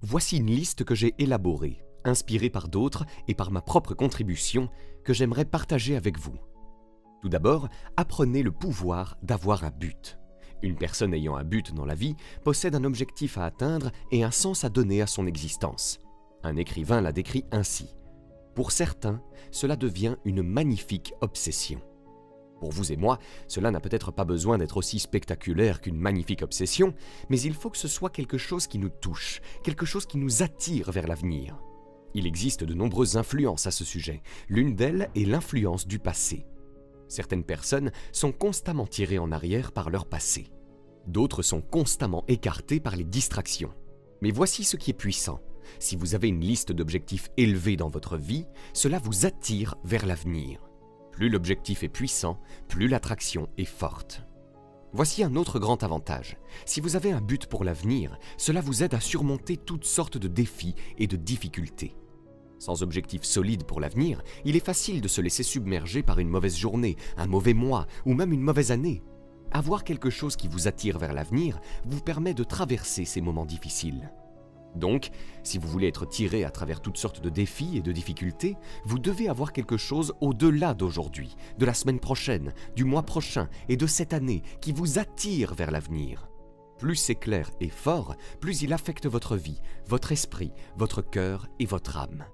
Voici une liste que j'ai élaborée, inspirée par d'autres et par ma propre contribution, que j'aimerais partager avec vous. Tout d'abord, apprenez le pouvoir d'avoir un but. Une personne ayant un but dans la vie possède un objectif à atteindre et un sens à donner à son existence. Un écrivain l'a décrit ainsi. Pour certains, cela devient une magnifique obsession. Pour vous et moi, cela n'a peut-être pas besoin d'être aussi spectaculaire qu'une magnifique obsession, mais il faut que ce soit quelque chose qui nous touche, quelque chose qui nous attire vers l'avenir. Il existe de nombreuses influences à ce sujet. L'une d'elles est l'influence du passé. Certaines personnes sont constamment tirées en arrière par leur passé. D'autres sont constamment écartées par les distractions. Mais voici ce qui est puissant. Si vous avez une liste d'objectifs élevés dans votre vie, cela vous attire vers l'avenir. Plus l'objectif est puissant, plus l'attraction est forte. Voici un autre grand avantage. Si vous avez un but pour l'avenir, cela vous aide à surmonter toutes sortes de défis et de difficultés. Sans objectif solide pour l'avenir, il est facile de se laisser submerger par une mauvaise journée, un mauvais mois ou même une mauvaise année. Avoir quelque chose qui vous attire vers l'avenir vous permet de traverser ces moments difficiles. Donc, si vous voulez être tiré à travers toutes sortes de défis et de difficultés, vous devez avoir quelque chose au-delà d'aujourd'hui, de la semaine prochaine, du mois prochain et de cette année qui vous attire vers l'avenir. Plus c'est clair et fort, plus il affecte votre vie, votre esprit, votre cœur et votre âme.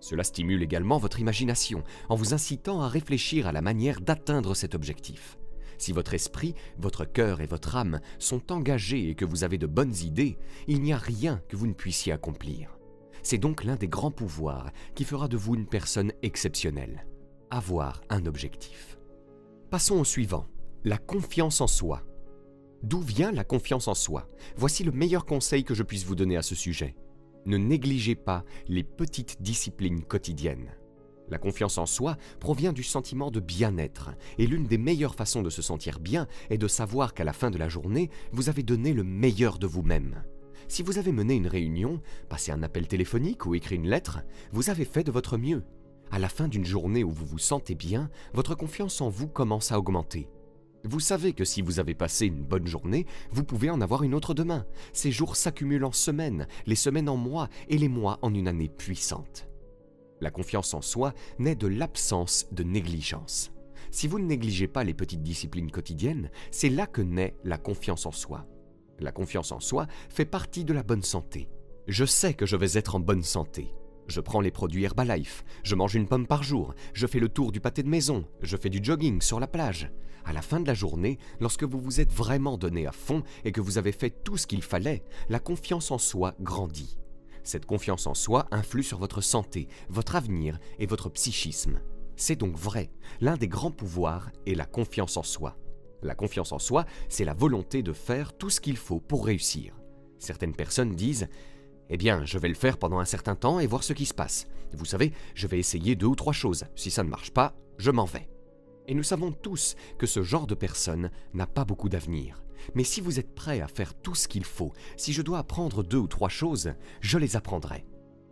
Cela stimule également votre imagination en vous incitant à réfléchir à la manière d'atteindre cet objectif. Si votre esprit, votre cœur et votre âme sont engagés et que vous avez de bonnes idées, il n'y a rien que vous ne puissiez accomplir. C'est donc l'un des grands pouvoirs qui fera de vous une personne exceptionnelle. Avoir un objectif. Passons au suivant, la confiance en soi. D'où vient la confiance en soi? Voici le meilleur conseil que je puisse vous donner à ce sujet. Ne négligez pas les petites disciplines quotidiennes. La confiance en soi provient du sentiment de bien-être, et l'une des meilleures façons de se sentir bien est de savoir qu'à la fin de la journée, vous avez donné le meilleur de vous-même. Si vous avez mené une réunion, passé un appel téléphonique ou écrit une lettre, vous avez fait de votre mieux. À la fin d'une journée où vous vous sentez bien, votre confiance en vous commence à augmenter. Vous savez que si vous avez passé une bonne journée, vous pouvez en avoir une autre demain. Ces jours s'accumulent en semaines, les semaines en mois et les mois en une année puissante. La confiance en soi naît de l'absence de négligence. Si vous ne négligez pas les petites disciplines quotidiennes, c'est là que naît la confiance en soi. La confiance en soi fait partie de la bonne santé. Je sais que je vais être en bonne santé. Je prends les produits Herbalife, je mange une pomme par jour, je fais le tour du pâté de maison, je fais du jogging sur la plage. À la fin de la journée, lorsque vous vous êtes vraiment donné à fond et que vous avez fait tout ce qu'il fallait, la confiance en soi grandit. Cette confiance en soi influe sur votre santé, votre avenir et votre psychisme. C'est donc vrai, l'un des grands pouvoirs est la confiance en soi. La confiance en soi, c'est la volonté de faire tout ce qu'il faut pour réussir. Certaines personnes disent Eh bien, je vais le faire pendant un certain temps et voir ce qui se passe. Vous savez, je vais essayer deux ou trois choses. Si ça ne marche pas, je m'en vais. Et nous savons tous que ce genre de personne n'a pas beaucoup d'avenir. Mais si vous êtes prêt à faire tout ce qu'il faut, si je dois apprendre deux ou trois choses, je les apprendrai.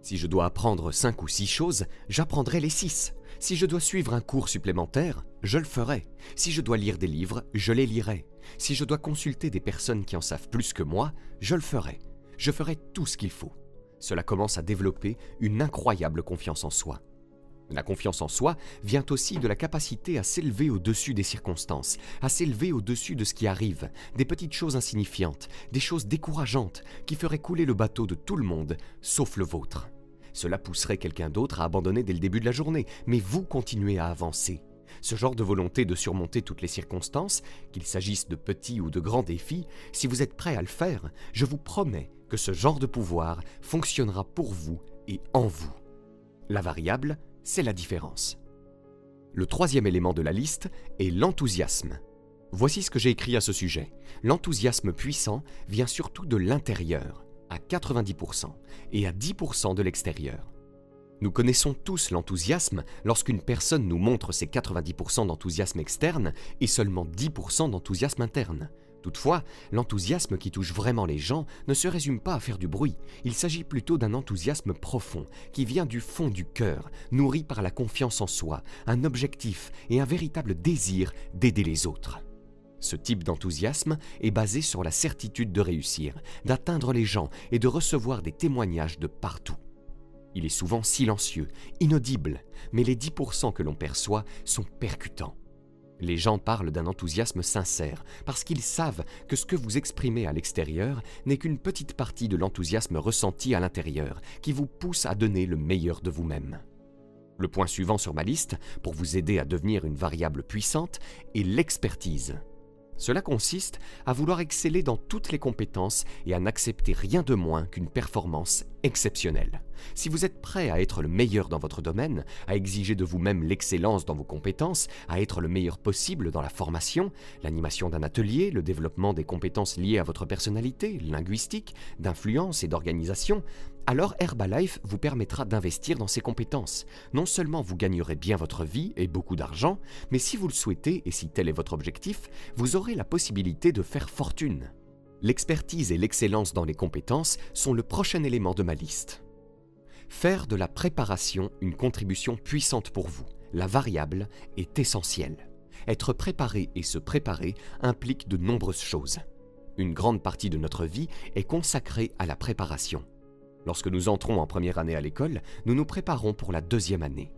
Si je dois apprendre cinq ou six choses, j'apprendrai les six. Si je dois suivre un cours supplémentaire, je le ferai. Si je dois lire des livres, je les lirai. Si je dois consulter des personnes qui en savent plus que moi, je le ferai. Je ferai tout ce qu'il faut. Cela commence à développer une incroyable confiance en soi. La confiance en soi vient aussi de la capacité à s'élever au-dessus des circonstances, à s'élever au-dessus de ce qui arrive, des petites choses insignifiantes, des choses décourageantes qui feraient couler le bateau de tout le monde, sauf le vôtre. Cela pousserait quelqu'un d'autre à abandonner dès le début de la journée, mais vous continuez à avancer. Ce genre de volonté de surmonter toutes les circonstances, qu'il s'agisse de petits ou de grands défis, si vous êtes prêt à le faire, je vous promets que ce genre de pouvoir fonctionnera pour vous et en vous. La variable, c'est la différence. Le troisième élément de la liste est l'enthousiasme. Voici ce que j'ai écrit à ce sujet. L'enthousiasme puissant vient surtout de l'intérieur, à 90%, et à 10% de l'extérieur. Nous connaissons tous l'enthousiasme lorsqu'une personne nous montre ses 90% d'enthousiasme externe et seulement 10% d'enthousiasme interne. Toutefois, l'enthousiasme qui touche vraiment les gens ne se résume pas à faire du bruit, il s'agit plutôt d'un enthousiasme profond, qui vient du fond du cœur, nourri par la confiance en soi, un objectif et un véritable désir d'aider les autres. Ce type d'enthousiasme est basé sur la certitude de réussir, d'atteindre les gens et de recevoir des témoignages de partout. Il est souvent silencieux, inaudible, mais les 10% que l'on perçoit sont percutants. Les gens parlent d'un enthousiasme sincère parce qu'ils savent que ce que vous exprimez à l'extérieur n'est qu'une petite partie de l'enthousiasme ressenti à l'intérieur qui vous pousse à donner le meilleur de vous-même. Le point suivant sur ma liste, pour vous aider à devenir une variable puissante, est l'expertise. Cela consiste à vouloir exceller dans toutes les compétences et à n'accepter rien de moins qu'une performance exceptionnelle. Si vous êtes prêt à être le meilleur dans votre domaine, à exiger de vous-même l'excellence dans vos compétences, à être le meilleur possible dans la formation, l'animation d'un atelier, le développement des compétences liées à votre personnalité, linguistique, d'influence et d'organisation, alors Herbalife vous permettra d'investir dans ces compétences. Non seulement vous gagnerez bien votre vie et beaucoup d'argent, mais si vous le souhaitez et si tel est votre objectif, vous aurez la possibilité de faire fortune. L'expertise et l'excellence dans les compétences sont le prochain élément de ma liste. Faire de la préparation une contribution puissante pour vous, la variable, est essentielle. Être préparé et se préparer implique de nombreuses choses. Une grande partie de notre vie est consacrée à la préparation. Lorsque nous entrons en première année à l'école, nous nous préparons pour la deuxième année.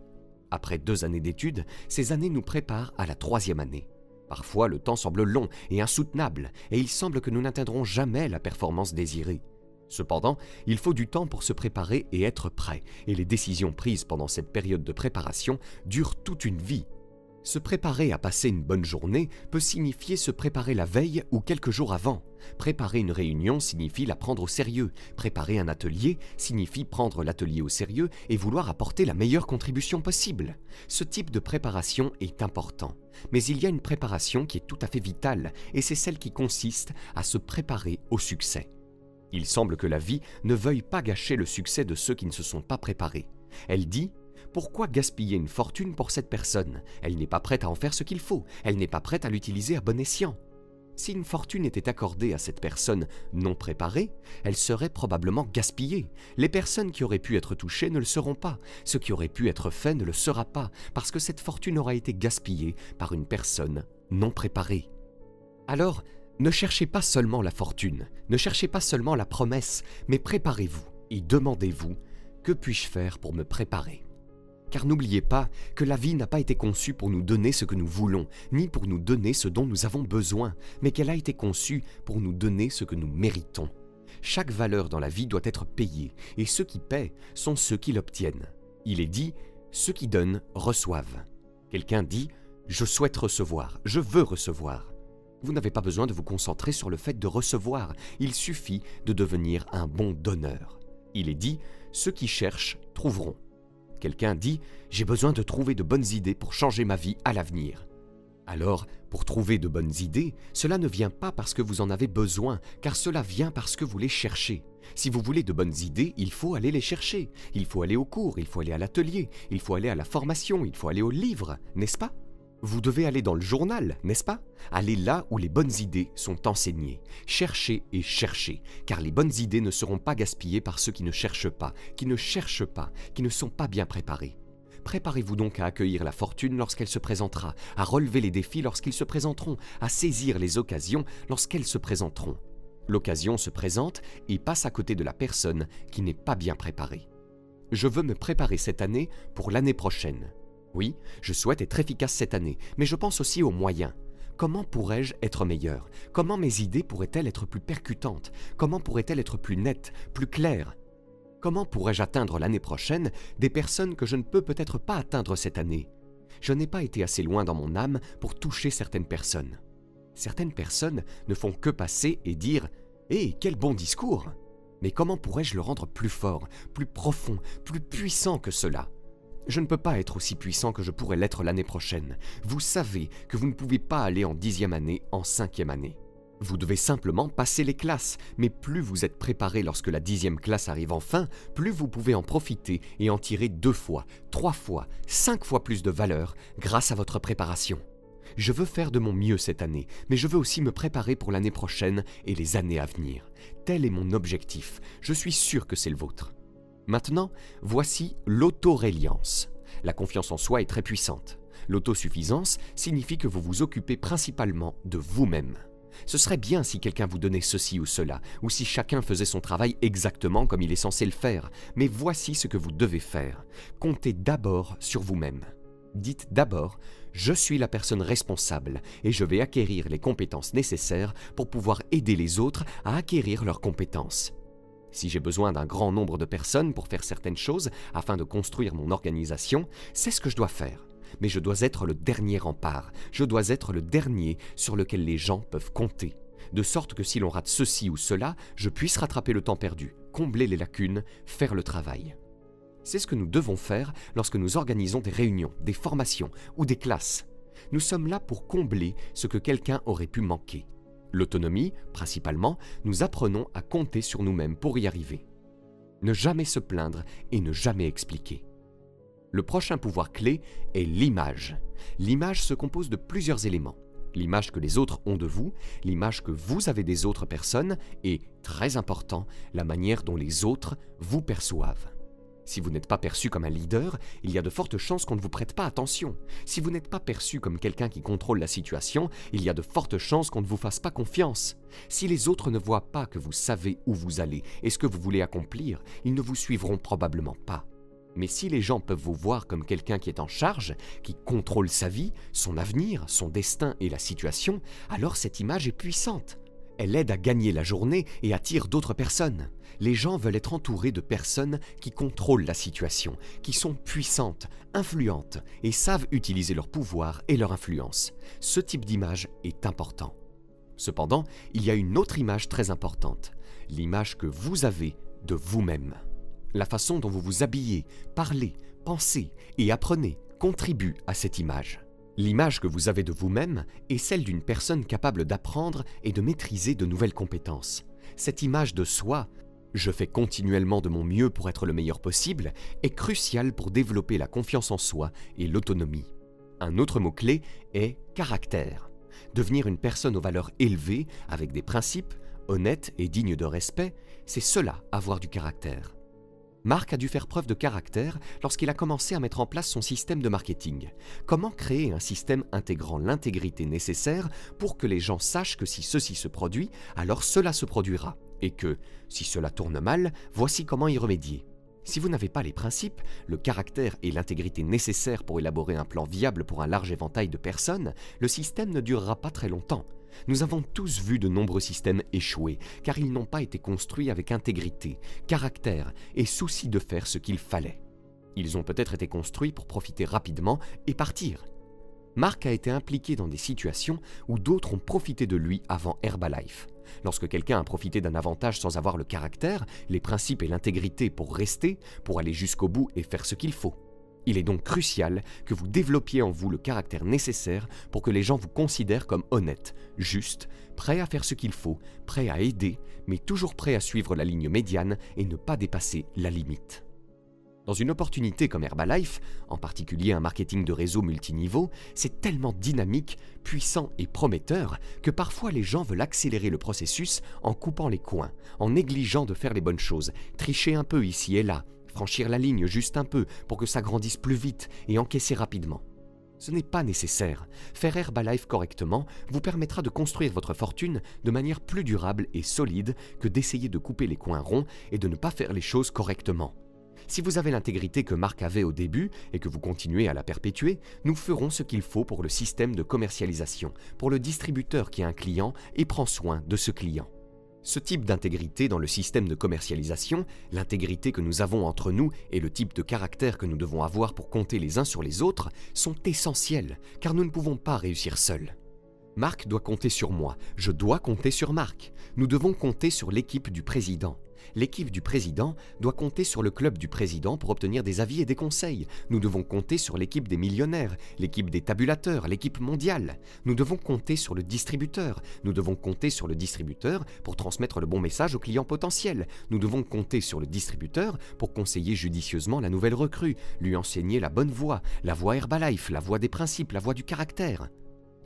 Après deux années d'études, ces années nous préparent à la troisième année. Parfois, le temps semble long et insoutenable, et il semble que nous n'atteindrons jamais la performance désirée. Cependant, il faut du temps pour se préparer et être prêt, et les décisions prises pendant cette période de préparation durent toute une vie se préparer à passer une bonne journée peut signifier se préparer la veille ou quelques jours avant. Préparer une réunion signifie la prendre au sérieux. Préparer un atelier signifie prendre l'atelier au sérieux et vouloir apporter la meilleure contribution possible. Ce type de préparation est important. Mais il y a une préparation qui est tout à fait vitale et c'est celle qui consiste à se préparer au succès. Il semble que la vie ne veuille pas gâcher le succès de ceux qui ne se sont pas préparés. Elle dit pourquoi gaspiller une fortune pour cette personne? Elle n'est pas prête à en faire ce qu'il faut, elle n'est pas prête à l'utiliser à bon escient. Si une fortune était accordée à cette personne non préparée, elle serait probablement gaspillée. Les personnes qui auraient pu être touchées ne le seront pas. Ce qui aurait pu être fait ne le sera pas, parce que cette fortune aura été gaspillée par une personne non préparée. Alors, ne cherchez pas seulement la fortune, ne cherchez pas seulement la promesse, mais préparez-vous et demandez-vous, que puis-je faire pour me préparer? Car n'oubliez pas que la vie n'a pas été conçue pour nous donner ce que nous voulons, ni pour nous donner ce dont nous avons besoin, mais qu'elle a été conçue pour nous donner ce que nous méritons. Chaque valeur dans la vie doit être payée, et ceux qui paient sont ceux qui l'obtiennent. Il est dit, ceux qui donnent reçoivent. Quelqu'un dit, je souhaite recevoir, je veux recevoir. Vous n'avez pas besoin de vous concentrer sur le fait de recevoir, il suffit de devenir un bon donneur. Il est dit, ceux qui cherchent trouveront. Quelqu'un dit ⁇ J'ai besoin de trouver de bonnes idées pour changer ma vie à l'avenir ⁇ alors, pour trouver de bonnes idées, cela ne vient pas parce que vous en avez besoin, car cela vient parce que vous les cherchez. Si vous voulez de bonnes idées, il faut aller les chercher. Il faut aller au cours, il faut aller à l'atelier, il faut aller à la formation, il faut aller au livre, n'est-ce pas? Vous devez aller dans le journal, n'est-ce pas? Aller là où les bonnes idées sont enseignées. Cherchez et cherchez, car les bonnes idées ne seront pas gaspillées par ceux qui ne cherchent pas, qui ne cherchent pas, qui ne sont pas bien préparés. Préparez-vous donc à accueillir la fortune lorsqu'elle se présentera, à relever les défis lorsqu'ils se présenteront, à saisir les occasions lorsqu'elles se présenteront. L'occasion se présente et passe à côté de la personne qui n'est pas bien préparée. Je veux me préparer cette année pour l'année prochaine. Oui, je souhaite être efficace cette année, mais je pense aussi aux moyens. Comment pourrais-je être meilleur? Comment mes idées pourraient-elles être plus percutantes? Comment pourraient-elles être plus nettes, plus claires? Comment pourrais-je atteindre l'année prochaine des personnes que je ne peux peut-être pas atteindre cette année? Je n'ai pas été assez loin dans mon âme pour toucher certaines personnes. Certaines personnes ne font que passer et dire Hé, quel bon discours! Mais comment pourrais-je le rendre plus fort, plus profond, plus puissant que cela? Je ne peux pas être aussi puissant que je pourrais l'être l'année prochaine. Vous savez que vous ne pouvez pas aller en dixième année, en cinquième année. Vous devez simplement passer les classes, mais plus vous êtes préparé lorsque la dixième classe arrive enfin, plus vous pouvez en profiter et en tirer deux fois, trois fois, cinq fois plus de valeur grâce à votre préparation. Je veux faire de mon mieux cette année, mais je veux aussi me préparer pour l'année prochaine et les années à venir. Tel est mon objectif. Je suis sûr que c'est le vôtre. Maintenant, voici l'autoréliance. La confiance en soi est très puissante. L'autosuffisance signifie que vous vous occupez principalement de vous-même. Ce serait bien si quelqu'un vous donnait ceci ou cela, ou si chacun faisait son travail exactement comme il est censé le faire, mais voici ce que vous devez faire. Comptez d'abord sur vous-même. Dites d'abord, je suis la personne responsable et je vais acquérir les compétences nécessaires pour pouvoir aider les autres à acquérir leurs compétences. Si j'ai besoin d'un grand nombre de personnes pour faire certaines choses afin de construire mon organisation, c'est ce que je dois faire. Mais je dois être le dernier rempart, je dois être le dernier sur lequel les gens peuvent compter, de sorte que si l'on rate ceci ou cela, je puisse rattraper le temps perdu, combler les lacunes, faire le travail. C'est ce que nous devons faire lorsque nous organisons des réunions, des formations ou des classes. Nous sommes là pour combler ce que quelqu'un aurait pu manquer. L'autonomie, principalement, nous apprenons à compter sur nous-mêmes pour y arriver. Ne jamais se plaindre et ne jamais expliquer. Le prochain pouvoir clé est l'image. L'image se compose de plusieurs éléments. L'image que les autres ont de vous, l'image que vous avez des autres personnes et, très important, la manière dont les autres vous perçoivent. Si vous n'êtes pas perçu comme un leader, il y a de fortes chances qu'on ne vous prête pas attention. Si vous n'êtes pas perçu comme quelqu'un qui contrôle la situation, il y a de fortes chances qu'on ne vous fasse pas confiance. Si les autres ne voient pas que vous savez où vous allez et ce que vous voulez accomplir, ils ne vous suivront probablement pas. Mais si les gens peuvent vous voir comme quelqu'un qui est en charge, qui contrôle sa vie, son avenir, son destin et la situation, alors cette image est puissante. Elle aide à gagner la journée et attire d'autres personnes les gens veulent être entourés de personnes qui contrôlent la situation, qui sont puissantes, influentes et savent utiliser leur pouvoir et leur influence. Ce type d'image est important. Cependant, il y a une autre image très importante, l'image que vous avez de vous-même. La façon dont vous vous habillez, parlez, pensez et apprenez contribue à cette image. L'image que vous avez de vous-même est celle d'une personne capable d'apprendre et de maîtriser de nouvelles compétences. Cette image de soi je fais continuellement de mon mieux pour être le meilleur possible est crucial pour développer la confiance en soi et l'autonomie. Un autre mot-clé est caractère. Devenir une personne aux valeurs élevées, avec des principes, honnête et digne de respect, c'est cela avoir du caractère. Marc a dû faire preuve de caractère lorsqu'il a commencé à mettre en place son système de marketing. Comment créer un système intégrant l'intégrité nécessaire pour que les gens sachent que si ceci se produit, alors cela se produira? Et que, si cela tourne mal, voici comment y remédier. Si vous n'avez pas les principes, le caractère et l'intégrité nécessaires pour élaborer un plan viable pour un large éventail de personnes, le système ne durera pas très longtemps. Nous avons tous vu de nombreux systèmes échouer, car ils n'ont pas été construits avec intégrité, caractère et souci de faire ce qu'il fallait. Ils ont peut-être été construits pour profiter rapidement et partir. Marc a été impliqué dans des situations où d'autres ont profité de lui avant Herbalife. Lorsque quelqu'un a profité d'un avantage sans avoir le caractère, les principes et l'intégrité pour rester, pour aller jusqu'au bout et faire ce qu'il faut. Il est donc crucial que vous développiez en vous le caractère nécessaire pour que les gens vous considèrent comme honnête, juste, prêt à faire ce qu'il faut, prêt à aider, mais toujours prêt à suivre la ligne médiane et ne pas dépasser la limite. Dans une opportunité comme Herbalife, en particulier un marketing de réseau multiniveau, c'est tellement dynamique, puissant et prometteur que parfois les gens veulent accélérer le processus en coupant les coins, en négligeant de faire les bonnes choses, tricher un peu ici et là, franchir la ligne juste un peu pour que ça grandisse plus vite et encaisser rapidement. Ce n'est pas nécessaire. Faire Herbalife correctement vous permettra de construire votre fortune de manière plus durable et solide que d'essayer de couper les coins ronds et de ne pas faire les choses correctement. Si vous avez l'intégrité que Marc avait au début et que vous continuez à la perpétuer, nous ferons ce qu'il faut pour le système de commercialisation, pour le distributeur qui a un client et prend soin de ce client. Ce type d'intégrité dans le système de commercialisation, l'intégrité que nous avons entre nous et le type de caractère que nous devons avoir pour compter les uns sur les autres sont essentiels, car nous ne pouvons pas réussir seuls. Marc doit compter sur moi, je dois compter sur Marc, nous devons compter sur l'équipe du président l'équipe du président doit compter sur le club du président pour obtenir des avis et des conseils. Nous devons compter sur l'équipe des millionnaires, l'équipe des tabulateurs, l'équipe mondiale. Nous devons compter sur le distributeur. Nous devons compter sur le distributeur pour transmettre le bon message aux clients potentiels. Nous devons compter sur le distributeur pour conseiller judicieusement la nouvelle recrue, lui enseigner la bonne voie, la voie Herbalife, la voie des principes, la voie du caractère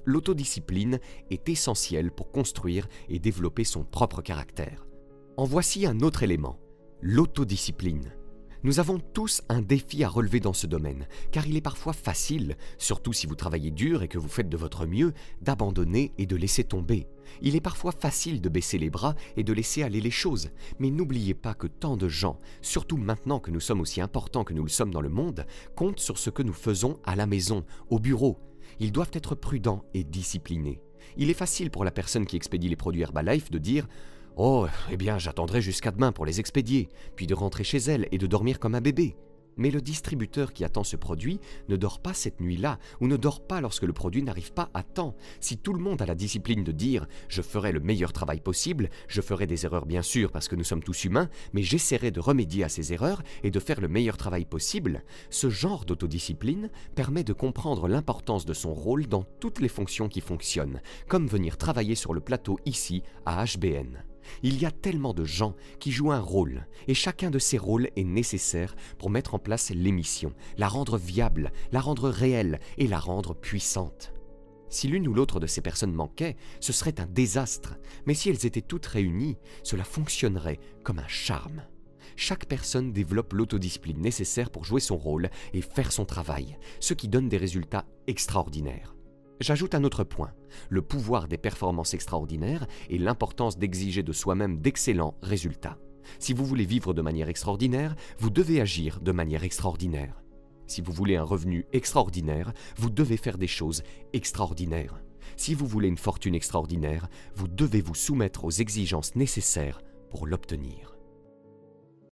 l'autodiscipline est essentielle pour construire et développer son propre caractère. En voici un autre élément, l'autodiscipline. Nous avons tous un défi à relever dans ce domaine, car il est parfois facile, surtout si vous travaillez dur et que vous faites de votre mieux, d'abandonner et de laisser tomber. Il est parfois facile de baisser les bras et de laisser aller les choses, mais n'oubliez pas que tant de gens, surtout maintenant que nous sommes aussi importants que nous le sommes dans le monde, comptent sur ce que nous faisons à la maison, au bureau. Ils doivent être prudents et disciplinés. Il est facile pour la personne qui expédie les produits Herbalife de dire Oh, eh bien, j'attendrai jusqu'à demain pour les expédier, puis de rentrer chez elle et de dormir comme un bébé. Mais le distributeur qui attend ce produit ne dort pas cette nuit-là, ou ne dort pas lorsque le produit n'arrive pas à temps. Si tout le monde a la discipline de dire je ferai le meilleur travail possible, je ferai des erreurs bien sûr parce que nous sommes tous humains, mais j'essaierai de remédier à ces erreurs et de faire le meilleur travail possible, ce genre d'autodiscipline permet de comprendre l'importance de son rôle dans toutes les fonctions qui fonctionnent, comme venir travailler sur le plateau ici à HBN. Il y a tellement de gens qui jouent un rôle, et chacun de ces rôles est nécessaire pour mettre en place l'émission, la rendre viable, la rendre réelle et la rendre puissante. Si l'une ou l'autre de ces personnes manquait, ce serait un désastre, mais si elles étaient toutes réunies, cela fonctionnerait comme un charme. Chaque personne développe l'autodiscipline nécessaire pour jouer son rôle et faire son travail, ce qui donne des résultats extraordinaires. J'ajoute un autre point, le pouvoir des performances extraordinaires et l'importance d'exiger de soi-même d'excellents résultats. Si vous voulez vivre de manière extraordinaire, vous devez agir de manière extraordinaire. Si vous voulez un revenu extraordinaire, vous devez faire des choses extraordinaires. Si vous voulez une fortune extraordinaire, vous devez vous soumettre aux exigences nécessaires pour l'obtenir.